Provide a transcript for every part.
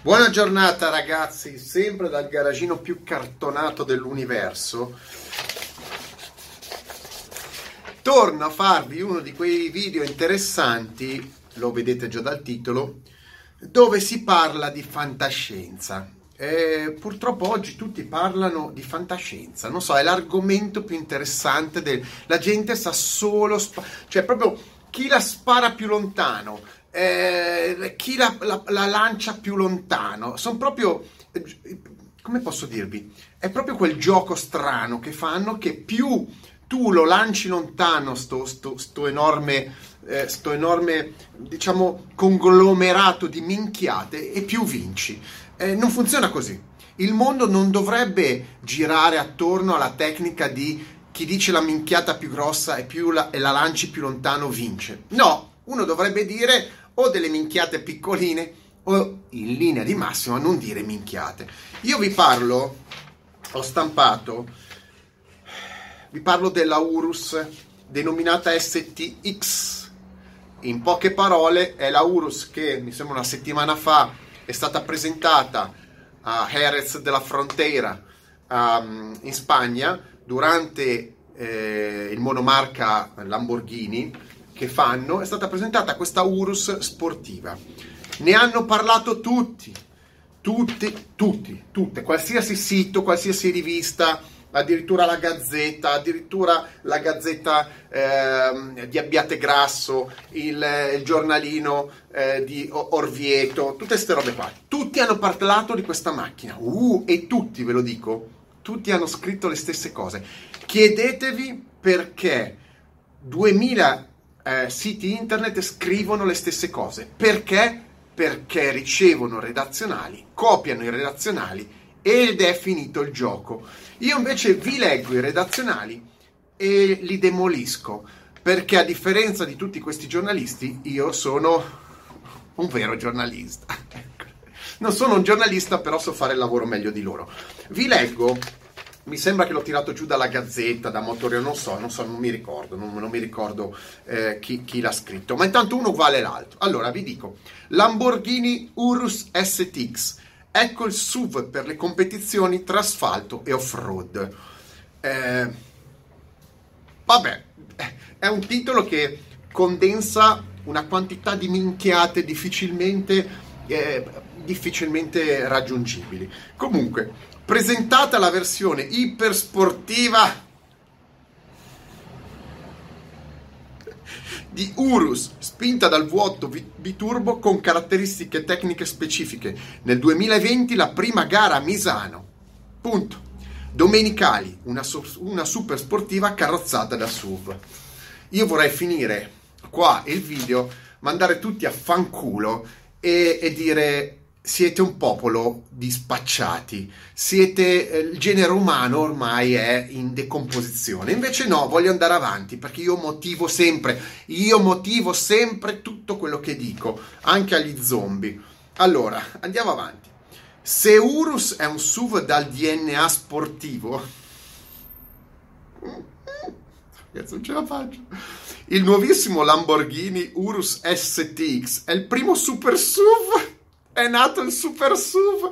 Buona giornata ragazzi, sempre dal garagino più cartonato dell'universo. Torno a farvi uno di quei video interessanti, lo vedete già dal titolo, dove si parla di fantascienza. E purtroppo oggi tutti parlano di fantascienza, non so, è l'argomento più interessante del... La gente sa solo... Spa... cioè proprio chi la spara più lontano, eh, chi la, la, la, lancia più lontano. Sono proprio, come posso dirvi, è proprio quel gioco strano che fanno che più tu lo lanci lontano, sto, sto, sto enorme, eh, sto enorme, diciamo, conglomerato di minchiate, e più vinci. Eh, non funziona così. Il mondo non dovrebbe girare attorno alla tecnica di chi dice la minchiata più grossa e, più la, e la lanci più lontano vince. No, uno dovrebbe dire o delle minchiate piccoline o in linea di massima non dire minchiate. Io vi parlo, ho stampato, vi parlo della Urus denominata STX. In poche parole è la Urus che mi sembra una settimana fa è stata presentata a Jerez de la Frontera um, in Spagna durante eh, il monomarca Lamborghini che fanno, è stata presentata questa Urus sportiva. Ne hanno parlato tutti, tutti, tutti, tutte, qualsiasi sito, qualsiasi rivista, addirittura la Gazzetta, addirittura la Gazzetta eh, di Abbiate Grasso, il, il giornalino eh, di Orvieto, tutte queste robe qua. Tutti hanno parlato di questa macchina, uh, e tutti, ve lo dico, tutti hanno scritto le stesse cose. Chiedetevi perché 2000 eh, siti internet scrivono le stesse cose. Perché? Perché ricevono redazionali, copiano i redazionali ed è finito il gioco. Io invece vi leggo i redazionali e li demolisco perché a differenza di tutti questi giornalisti io sono un vero giornalista. Non sono un giornalista, però so fare il lavoro meglio di loro. Vi leggo mi sembra che l'ho tirato giù dalla Gazzetta, da Motorio, non so, non so, non mi ricordo, non, non mi ricordo eh, chi, chi, l'ha scritto, ma intanto uno vale l'altro. Allora, vi dico, Lamborghini Urus STX, ecco il SUV per le competizioni tra asfalto e off-road. Eh, vabbè, è un titolo che condensa una quantità di minchiate difficilmente, eh, difficilmente raggiungibili. Comunque, presentata la versione ipersportiva di Urus, spinta dal vuoto biturbo con caratteristiche tecniche specifiche. Nel 2020 la prima gara a Misano. Punto. Domenicali, una, una super sportiva carrozzata da SUV. Io vorrei finire qua il video, mandare tutti a fanculo e, e dire siete un popolo di spacciati, siete, eh, il genere umano ormai è in decomposizione. Invece no, voglio andare avanti perché io motivo sempre, io motivo sempre tutto quello che dico, anche agli zombie. Allora, andiamo avanti. Se Urus è un SUV dal DNA sportivo, Cazzo, non ce la faccio. Il nuovissimo Lamborghini Urus STX è il primo super SUV è nato il super SUV.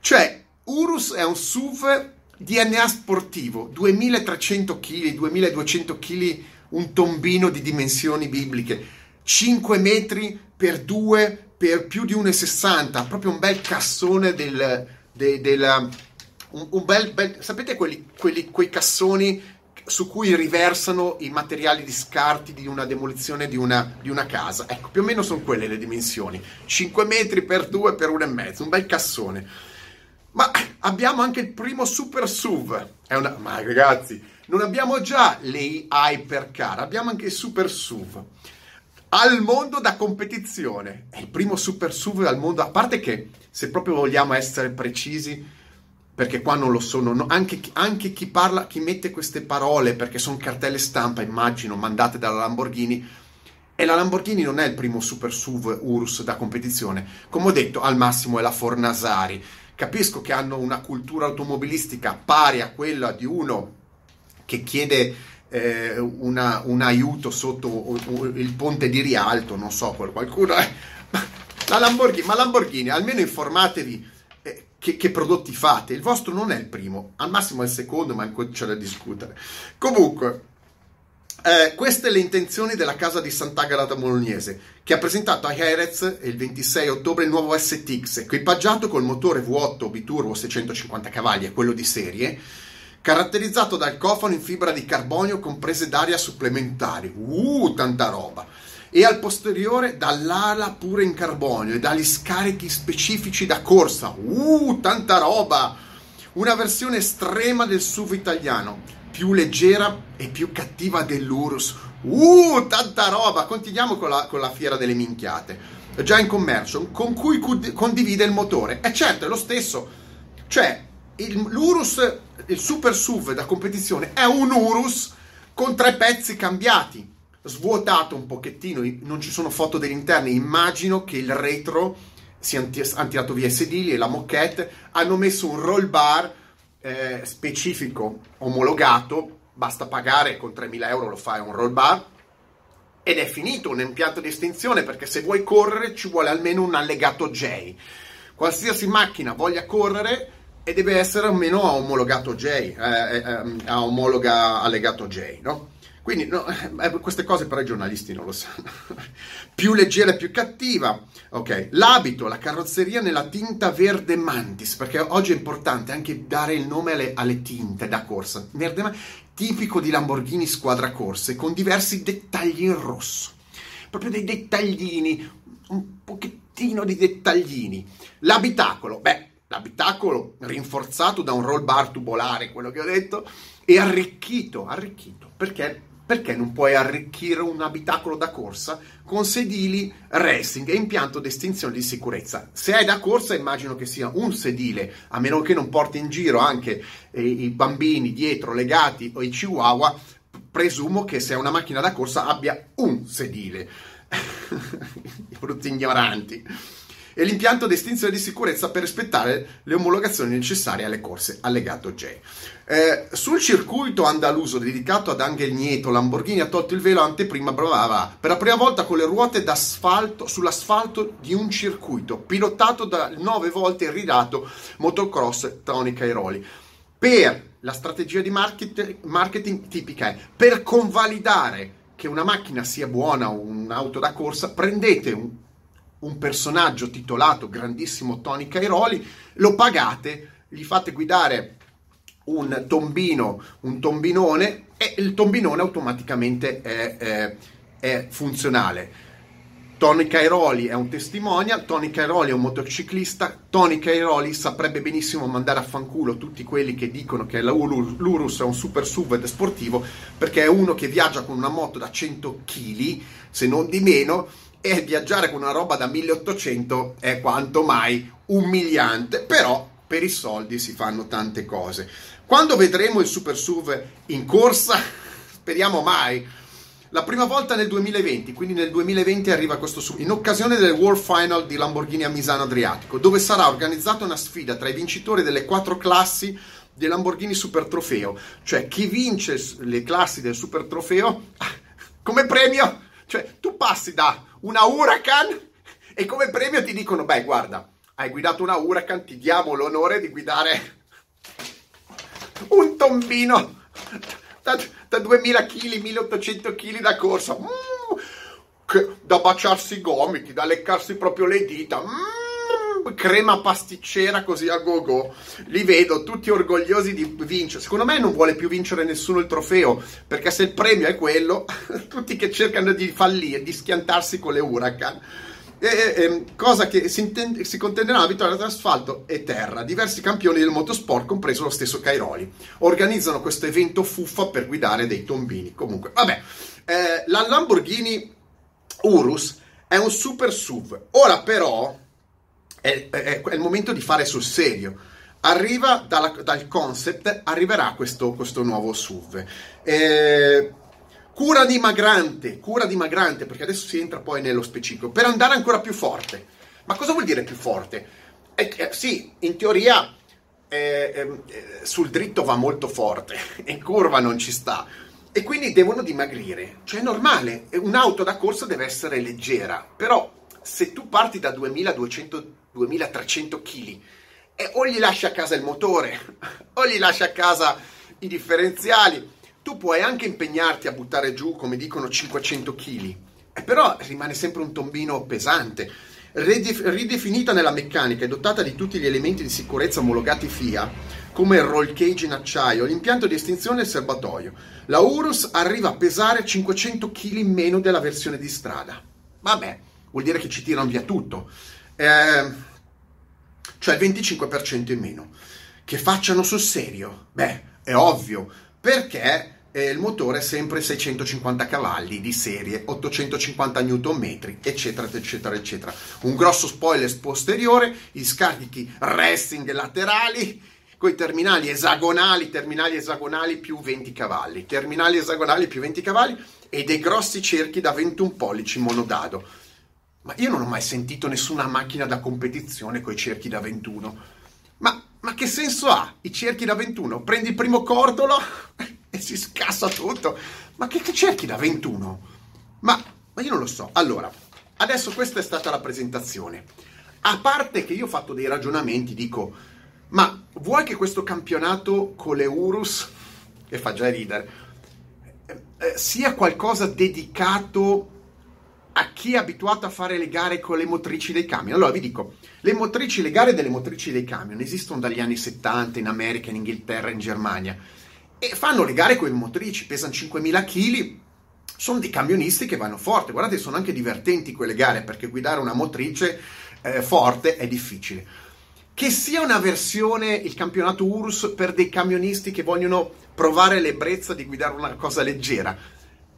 Cioè, Urus è un SUV DNA sportivo, 2300 kg, 2200 kg, un tombino di dimensioni bibliche, 5 metri per 2 per più di 1,60, proprio un bel cassone del, de, del un, un bel, bel, sapete quelli, quelli, quei cassoni su cui riversano i materiali di scarti di una demolizione di una, di una casa. Ecco, più o meno sono quelle le dimensioni. 5 metri per 2 per 1,5, un bel cassone. Ma abbiamo anche il primo super SUV. Una... Ma ragazzi, non abbiamo già le hypercar, abbiamo anche il super SUV. Al mondo da competizione. È il primo super SUV al mondo. A parte che, se proprio vogliamo essere precisi, perché qua non lo sono, no, anche, anche, chi parla, chi mette queste parole, perché sono cartelle stampa, immagino, mandate dalla Lamborghini, e la Lamborghini non è il primo super SUV URS da competizione, come ho detto, al massimo è la Fornasari. Capisco che hanno una cultura automobilistica pari a quella di uno che chiede eh, una, un aiuto sotto il ponte di Rialto, non so, qualcuno... Eh, La Lamborghini, ma Lamborghini, almeno informatevi che, che, prodotti fate. Il vostro non è il primo, al massimo è il secondo, ma c'è da discutere. Comunque, eh, queste le intenzioni della casa di Sant'Agata Bolognese, che ha presentato a Jerez il 26 ottobre il nuovo STX, equipaggiato col motore V8 biturbo 650 cavalli, quello di serie, caratterizzato dal cofano in fibra di carbonio con prese d'aria supplementari. Uh, tanta roba! E al posteriore dall'ala pure in carbonio e dagli scarichi specifici da corsa. Uh, tanta roba! Una versione estrema del SUV italiano, più leggera e più cattiva dell'Urus. Uh, tanta roba! Continuiamo con la, con la fiera delle minchiate. Già in commercio, con cui condivide il motore. E certo, è lo stesso. Cioè, il, l'Urus, il Super SUV da competizione, è un Urus con tre pezzi cambiati, svuotato un pochettino, non ci sono foto degli interni, immagino che il retro sia hanno tirato via i sedili e la moquette, hanno messo un roll bar eh, specifico, omologato, basta pagare con 3.000 euro lo fai un roll bar, ed è finito un impianto di estinzione perché se vuoi correre ci vuole almeno un allegato J. Qualsiasi macchina voglia correre e deve essere almeno omologato J, eh, eh, ehm, a omologa allegato J, no? Quindi no, eh, queste cose però i giornalisti non lo sanno. più leggera e più cattiva. Ok, l'abito, la carrozzeria nella tinta verde mantis, perché oggi è importante anche dare il nome alle, alle tinte da corsa. Verde mantis, tipico di Lamborghini squadra corse, con diversi dettagli in rosso. Proprio dei dettaglini, un pochettino di dettaglini. L'abitacolo, beh, l'abitacolo rinforzato da un roll bar tubolare, quello che ho detto, e arricchito, arricchito, perché, perché non puoi arricchire un abitacolo da corsa con sedili racing e impianto di estinzione di sicurezza? Se è da corsa immagino che sia un sedile, a meno che non porti in giro anche eh, i bambini dietro legati o i chihuahua, presumo che se è una macchina da corsa abbia un sedile. Brutti ignoranti e l'impianto di estinzione di sicurezza per rispettare le omologazioni necessarie alle corse allegato J. Eh, sul circuito andaluso dedicato ad Angel Nieto, Lamborghini ha tolto il velo anteprima brava, per la prima volta con le ruote d'asfalto sull'asfalto di un circuito pilotato dal nove volte irridato motocross Tony Cairoli. Per la strategia di market, marketing tipica è per convalidare che una macchina sia buona o un'auto da corsa, prendete un un personaggio titolato grandissimo Tony Cairoli, lo pagate, gli fate guidare un tombino, un tombinone e il tombinone automaticamente è, è, è funzionale. Tony Cairoli è un testimonial, Tony Cairoli è un motociclista, Tony Cairoli saprebbe benissimo mandare a fanculo tutti quelli che dicono che l'Urus è un super SUV ed sportivo, perché è uno che viaggia con una moto da 100 kg, se non di meno, e viaggiare con una roba da 1800 è quanto mai umiliante, però per i soldi si fanno tante cose. Quando vedremo il Super SUV in corsa, speriamo mai, la prima volta nel 2020, quindi nel 2020 arriva questo SUV, in occasione del World Final di Lamborghini a Misano Adriatico, dove sarà organizzata una sfida tra i vincitori delle quattro classi del Lamborghini Super Trofeo, cioè chi vince le classi del Super Trofeo come premio, cioè tu passi da una Huracan e come premio ti dicono, beh guarda, hai guidato una Huracan, ti diamo l'onore di guidare un tombino da, da 2000 kg, 1800 kg da corsa, mm, da baciarsi i gomiti, da leccarsi proprio le dita. Mm, crema pasticcera così a go go. Li vedo tutti orgogliosi di vincere. Secondo me non vuole più vincere nessuno il trofeo, perché se il premio è quello, tutti che cercano di fallire, di schiantarsi con le Huracan. E, e, cosa che si, intende, si contenderà la vittoria tra asfalto e terra. Diversi campioni del motorsport, compreso lo stesso Cairoli, organizzano questo evento fuffa per guidare dei tombini. Comunque, vabbè, eh, la Lamborghini Urus è un super SUV. Ora però è, è, è il momento di fare sul serio. Arriva dalla, dal concept, arriverà questo, questo nuovo SUV. Eh, cura dimagrante, cura dimagrante, perché adesso si entra poi nello specifico, per andare ancora più forte. Ma cosa vuol dire più forte? Eh, eh, sì, in teoria eh, ehm, eh, sul dritto va molto forte, in curva non ci sta. E quindi devono dimagrire. Cioè è normale, un'auto da corsa deve essere leggera, però se tu parti da 2200-2300 kg e o gli lasci a casa il motore o gli lasci a casa i differenziali, tu puoi anche impegnarti a buttare giù, come dicono, 500 kg, e però rimane sempre un tombino pesante. Ridefinita nella meccanica e dotata di tutti gli elementi di sicurezza omologati FIA, come il roll cage in acciaio, l'impianto di estinzione e il serbatoio, la Urus arriva a pesare 500 kg in meno della versione di strada. Vabbè, vuol dire che ci tirano via tutto. Eh, cioè il 25% in meno. Che facciano sul serio? Beh, è ovvio, perché eh, il motore è sempre 650 cavalli di serie, 850 Nm, eccetera, eccetera, eccetera. Un grosso spoiler posteriore, gli scarichi racing laterali, con i terminali esagonali, terminali esagonali più 20 cavalli, terminali esagonali più 20 cavalli e dei grossi cerchi da 21 pollici monodado. Ma io non ho mai sentito nessuna macchina da competizione con i cerchi da 21. Ma, ma che senso ha i cerchi da 21? Prendi il primo cordolo e si scassa tutto. Ma che, che cerchi da 21? Ma, ma io non lo so. Allora, adesso questa è stata la presentazione. A parte che io ho fatto dei ragionamenti, dico, ma vuoi che questo campionato con le Urus, che fa già ridere, eh, eh, sia qualcosa dedicato a chi è abituato a fare le gare con le motrici dei camion. Allora vi dico, le motrici, le gare delle motrici dei camion esistono dagli anni 70 in America, in Inghilterra, in Germania e fanno le gare con i motrici, pesano 5.000 kg, sono dei camionisti che vanno forte, guardate sono anche divertenti quelle gare perché guidare una motrice eh, forte è difficile. Che sia una versione, il campionato URUS, per dei camionisti che vogliono provare l'ebbrezza di guidare una cosa leggera,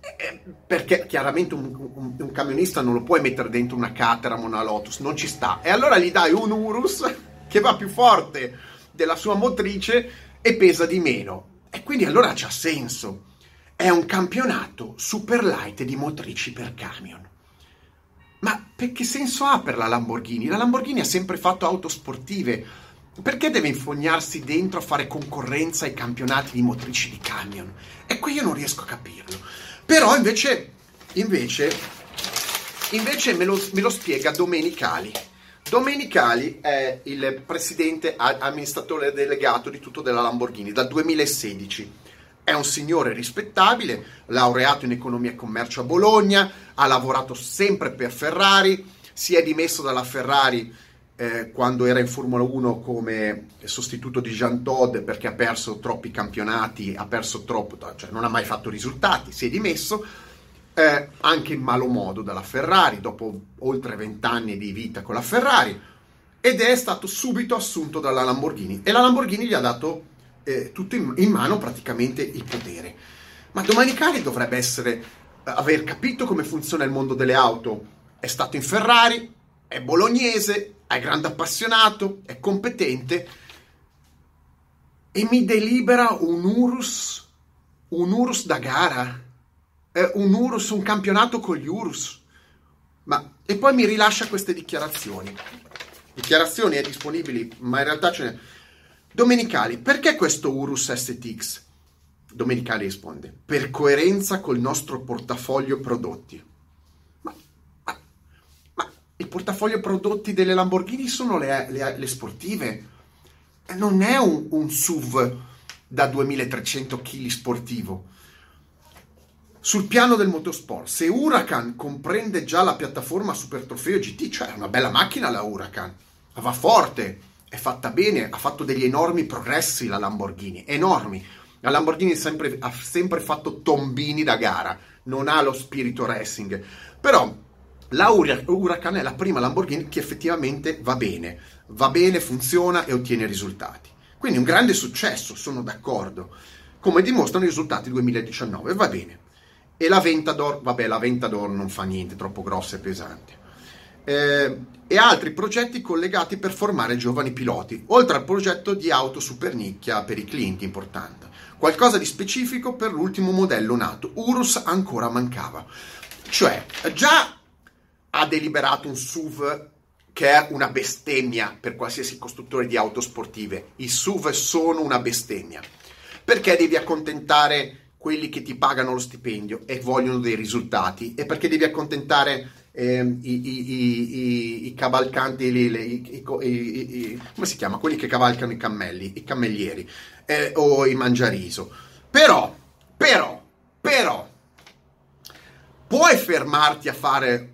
eh, perché chiaramente un, un, un, camionista non lo puoi mettere dentro una Caterham o una Lotus, non ci sta. E allora gli dai un Urus che va più forte della sua motrice e pesa di meno. E quindi allora c'ha senso. È un campionato super light di motrici per camion. Ma che senso ha per la Lamborghini? La Lamborghini ha sempre fatto auto sportive. Perché deve infognarsi dentro a fare concorrenza ai campionati di motrici di camion? E qui io non riesco a capirlo. Però invece, invece, invece me, lo, me lo spiega Domenicali. Domenicali è il presidente amministratore delegato di tutto della Lamborghini dal 2016. È un signore rispettabile, laureato in economia e commercio a Bologna, ha lavorato sempre per Ferrari, si è dimesso dalla Ferrari eh, quando era in Formula 1 come sostituto di Jean Todt perché ha perso troppi campionati, ha perso troppo, cioè non ha mai fatto risultati, si è dimesso eh, anche in malo modo dalla Ferrari, dopo oltre vent'anni di vita con la Ferrari, ed è stato subito assunto dalla Lamborghini. E la Lamborghini gli ha dato eh, tutto in, in, mano praticamente il potere. Ma Domenicali dovrebbe essere, eh, aver capito come funziona il mondo delle auto, è stato in Ferrari, è bolognese, è grande appassionato, è competente. E mi delibera un Urus, un Urus da gara eh, un Urus, un campionato con gli Urus. Ma, e poi mi rilascia queste dichiarazioni. Dichiarazioni è disponibili, ma in realtà ce ne... Domenicali, perché questo Urus STX? Domenicali risponde, per coerenza col nostro portafoglio prodotti. Ma, ma, ma il portafoglio prodotti delle Lamborghini sono le, le, le sportive. Non è un, un SUV da 2300 kg sportivo sul piano del motorsport, se Huracan comprende già la piattaforma Super Trofeo GT, cioè è una bella macchina la Huracan, va forte, è fatta bene, ha fatto degli enormi progressi la Lamborghini, enormi. La Lamborghini sempre, ha sempre fatto tombini da gara, non ha lo spirito racing, però la Huracan è la prima Lamborghini che effettivamente va bene, va bene, funziona e ottiene risultati. Quindi un grande successo, sono d'accordo, come dimostrano i risultati 2019, va bene. E la Ventador, vabbè, la Ventador non fa niente, troppo grossa e pesante. Eh, e altri progetti collegati per formare giovani piloti, oltre al progetto di auto super nicchia per i clienti importante. Qualcosa di specifico per l'ultimo modello nato, Urus ancora mancava. Cioè, già ha deliberato un SUV che è una bestemmia per qualsiasi costruttore di auto sportive. I SUV sono una bestemmia. Perché devi accontentare quelli che ti pagano lo stipendio e vogliono dei risultati e perché devi accontentare eh, i, i, i, i, cavalcanti, come si chiama? Quelli che cavalcano i cammelli, i cammellieri eh, o i mangiariso. Però, però, però, puoi fermarti a fare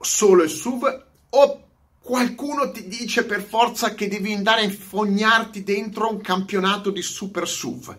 solo il SUV o qualcuno ti dice per forza che devi andare a infognarti dentro un campionato di super SUV?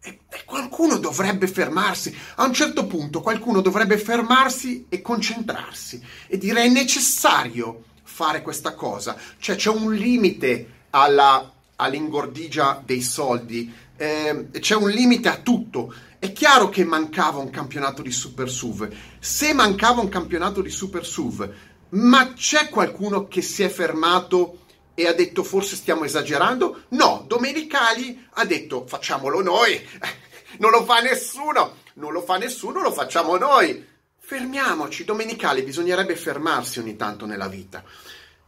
E, e, qualcuno dovrebbe fermarsi. A un certo punto qualcuno dovrebbe fermarsi e concentrarsi e dire è necessario fare questa cosa. Cioè c'è un limite alla, all'ingordigia dei soldi, eh, c'è un limite a tutto. È chiaro che mancava un campionato di Super SUV. Se mancava un campionato di Super SUV, ma c'è qualcuno che si è fermato e ha detto forse stiamo esagerando? No, Domenicali ha detto facciamolo noi, non lo fa nessuno, non lo fa nessuno, lo facciamo noi. Fermiamoci, Domenicali, bisognerebbe fermarsi ogni tanto nella vita.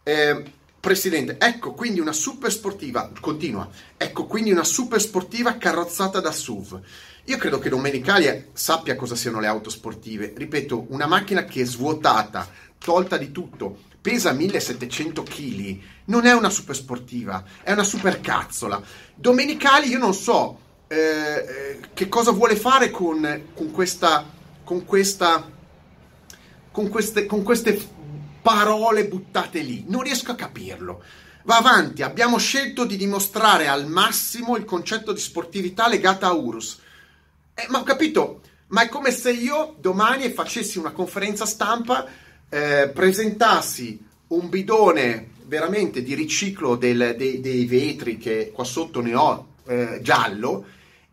Eh, Presidente, ecco quindi una super sportiva, continua, ecco quindi una super sportiva carrozzata da SUV. Io credo che Domenicali sappia cosa siano le auto sportive. Ripeto, una macchina che è svuotata, tolta di tutto, pesa 1700 kg, non è una super sportiva, è una super cazzola. Domenicali io non so eh, eh, che cosa vuole fare con, con questa, con questa, con queste, con queste parole buttate lì, non riesco a capirlo. Va avanti, abbiamo scelto di dimostrare al massimo il concetto di sportività legata a Urus. Eh, ma ho capito, ma è come se io domani facessi una conferenza stampa eh, presentassi un bidone veramente di riciclo del, dei, dei, vetri che qua sotto ne ho eh, giallo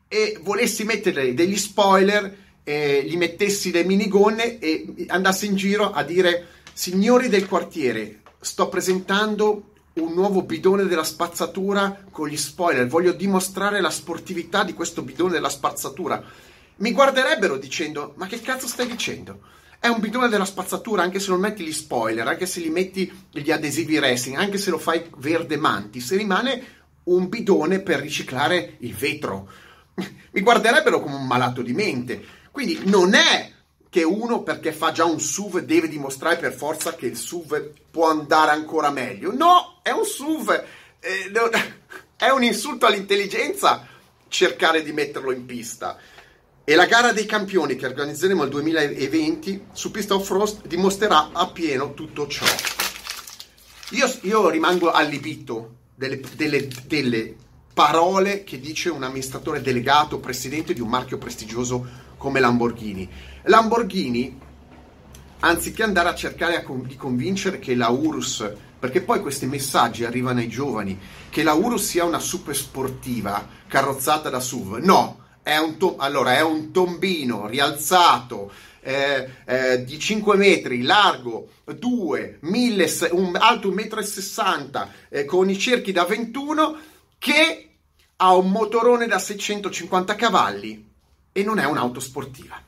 e volessi mettere degli spoiler, eh, gli mettessi le minigonne e andassi in giro a dire signori del quartiere, sto presentando un nuovo bidone della spazzatura con gli spoiler, voglio dimostrare la sportività di questo bidone della spazzatura. Mi guarderebbero dicendo, ma che cazzo stai dicendo? È un bidone della spazzatura, anche se non metti gli spoiler, anche se gli metti gli adesivi racing, anche se lo fai verde mantis, rimane un bidone per riciclare il vetro. Mi guarderebbero come un malato di mente. Quindi non è che uno perché fa già un SUV deve dimostrare per forza che il SUV può andare ancora meglio. No, è un SUV. Eh, è un insulto all'intelligenza cercare di metterlo in pista. E la gara dei campioni che organizzeremo nel 2020 su pista off-road dimostrerà appieno tutto ciò. Io, io rimango allibito delle, delle, delle parole che dice un amministratore delegato, presidente di un marchio prestigioso come Lamborghini. Lamborghini, anziché andare a cercare di convincere che la URSS, perché poi questi messaggi arrivano ai giovani, che la URSS sia una super sportiva carrozzata da SUV, no, è un, to- allora, è un tombino rialzato eh, eh, di 5 metri, largo 2, 1000, un, alto 1,60 m, eh, con i cerchi da 21, che ha un motorone da 650 cavalli e non è un'auto sportiva.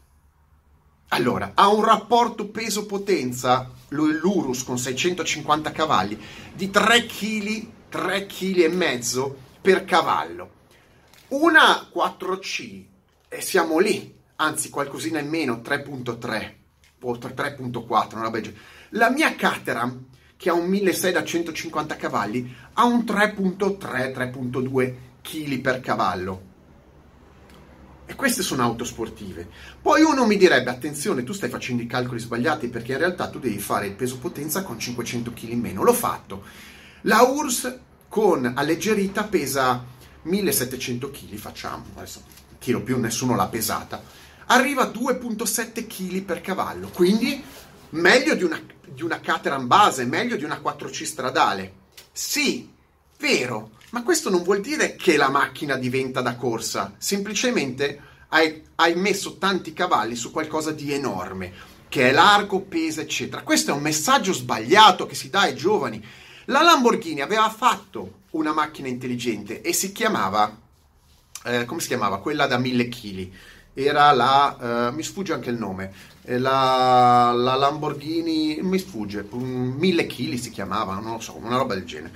Allora, ha un rapporto peso-potenza, l'Urus con 650 cavalli, di 3 kg, 3 kg e mezzo per cavallo una 4C e siamo lì, anzi qualcosina in meno, 3.3 o 3.4, una roba La mia Caterham, che ha un 1600 da 150 cavalli, ha un 3.3-3.2 kg per cavallo. E queste sono auto sportive. Poi uno mi direbbe, attenzione, tu stai facendo i calcoli sbagliati perché in realtà tu devi fare il peso potenza con 500 kg in meno. L'ho fatto. La URSS con alleggerita pesa 1700 kg facciamo, adesso chilo più nessuno l'ha pesata, arriva a 2.7 kg per cavallo, quindi meglio di una, di una Caterham base, meglio di una 4C stradale. Sì, vero, ma questo non vuol dire che la macchina diventa da corsa, semplicemente hai, hai messo tanti cavalli su qualcosa di enorme, che è largo, pesa, eccetera. Questo è un messaggio sbagliato che si dà ai giovani. La Lamborghini aveva fatto una macchina intelligente e si chiamava, eh, come si chiamava? Quella da 1000 kg. Era la, eh, mi sfugge anche il nome, eh, la, la Lamborghini, mi sfugge, 1000 kg si chiamava, non lo so, una roba del genere.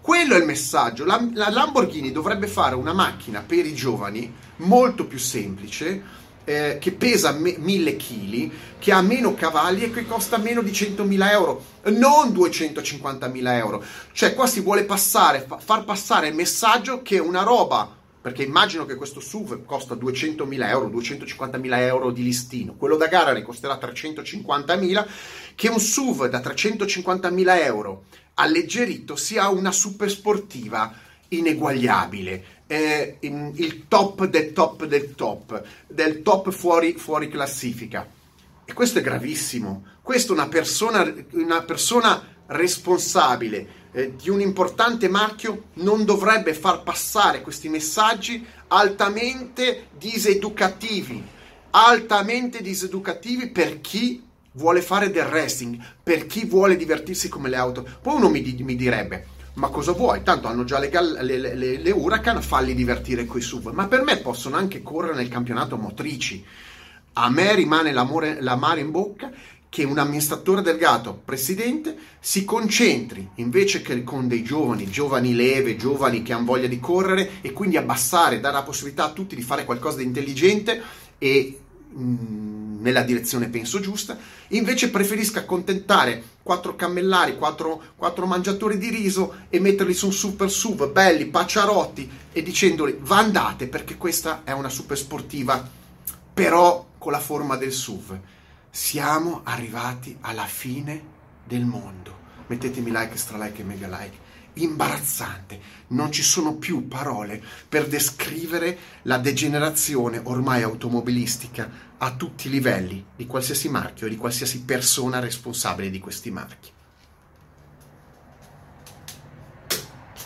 Quello è il messaggio. La, la, Lamborghini dovrebbe fare una macchina per i giovani molto più semplice, eh, che pesa me- 1000 kg, che ha meno cavalli e che costa meno di 100.000 euro, non 250.000 euro. Cioè qua si vuole passare, fa- far passare il messaggio che una roba perché immagino che questo SUV costa 200.000 euro, 250.000 euro di listino, quello da gara ne costerà 350.000, che un SUV da 350.000 euro alleggerito sia una super sportiva ineguagliabile, eh, il top del top del top, del top fuori, fuori classifica. E questo è gravissimo. Questo una persona, una persona responsabile eh, di un importante marchio non dovrebbe far passare questi messaggi altamente diseducativi, altamente diseducativi per chi vuole fare del racing, per chi vuole divertirsi come le auto. Poi uno mi, mi direbbe, ma cosa vuoi? Tanto hanno già le, le, le, le Huracan, falli divertire coi SUV. Ma per me possono anche correre nel campionato motrici. A me rimane l'amore, in bocca che un amministratore delegato, presidente, si concentri invece che con dei giovani, giovani leve, giovani che hanno voglia di correre e quindi abbassare, dare la possibilità a tutti di fare qualcosa di intelligente e mh, mm, nella direzione penso giusta, invece preferisca accontentare quattro cammellari, quattro, mangiatori di riso e metterli su un super SUV belli, pacciarotti e dicendoli va andate perché questa è una super sportiva però con la forma del SUV siamo arrivati alla fine del mondo. Mettetemi like, stra like e mega like. Imbarazzante, non ci sono più parole per descrivere la degenerazione ormai automobilistica a tutti i livelli di qualsiasi marchio di qualsiasi persona responsabile di questi marchi.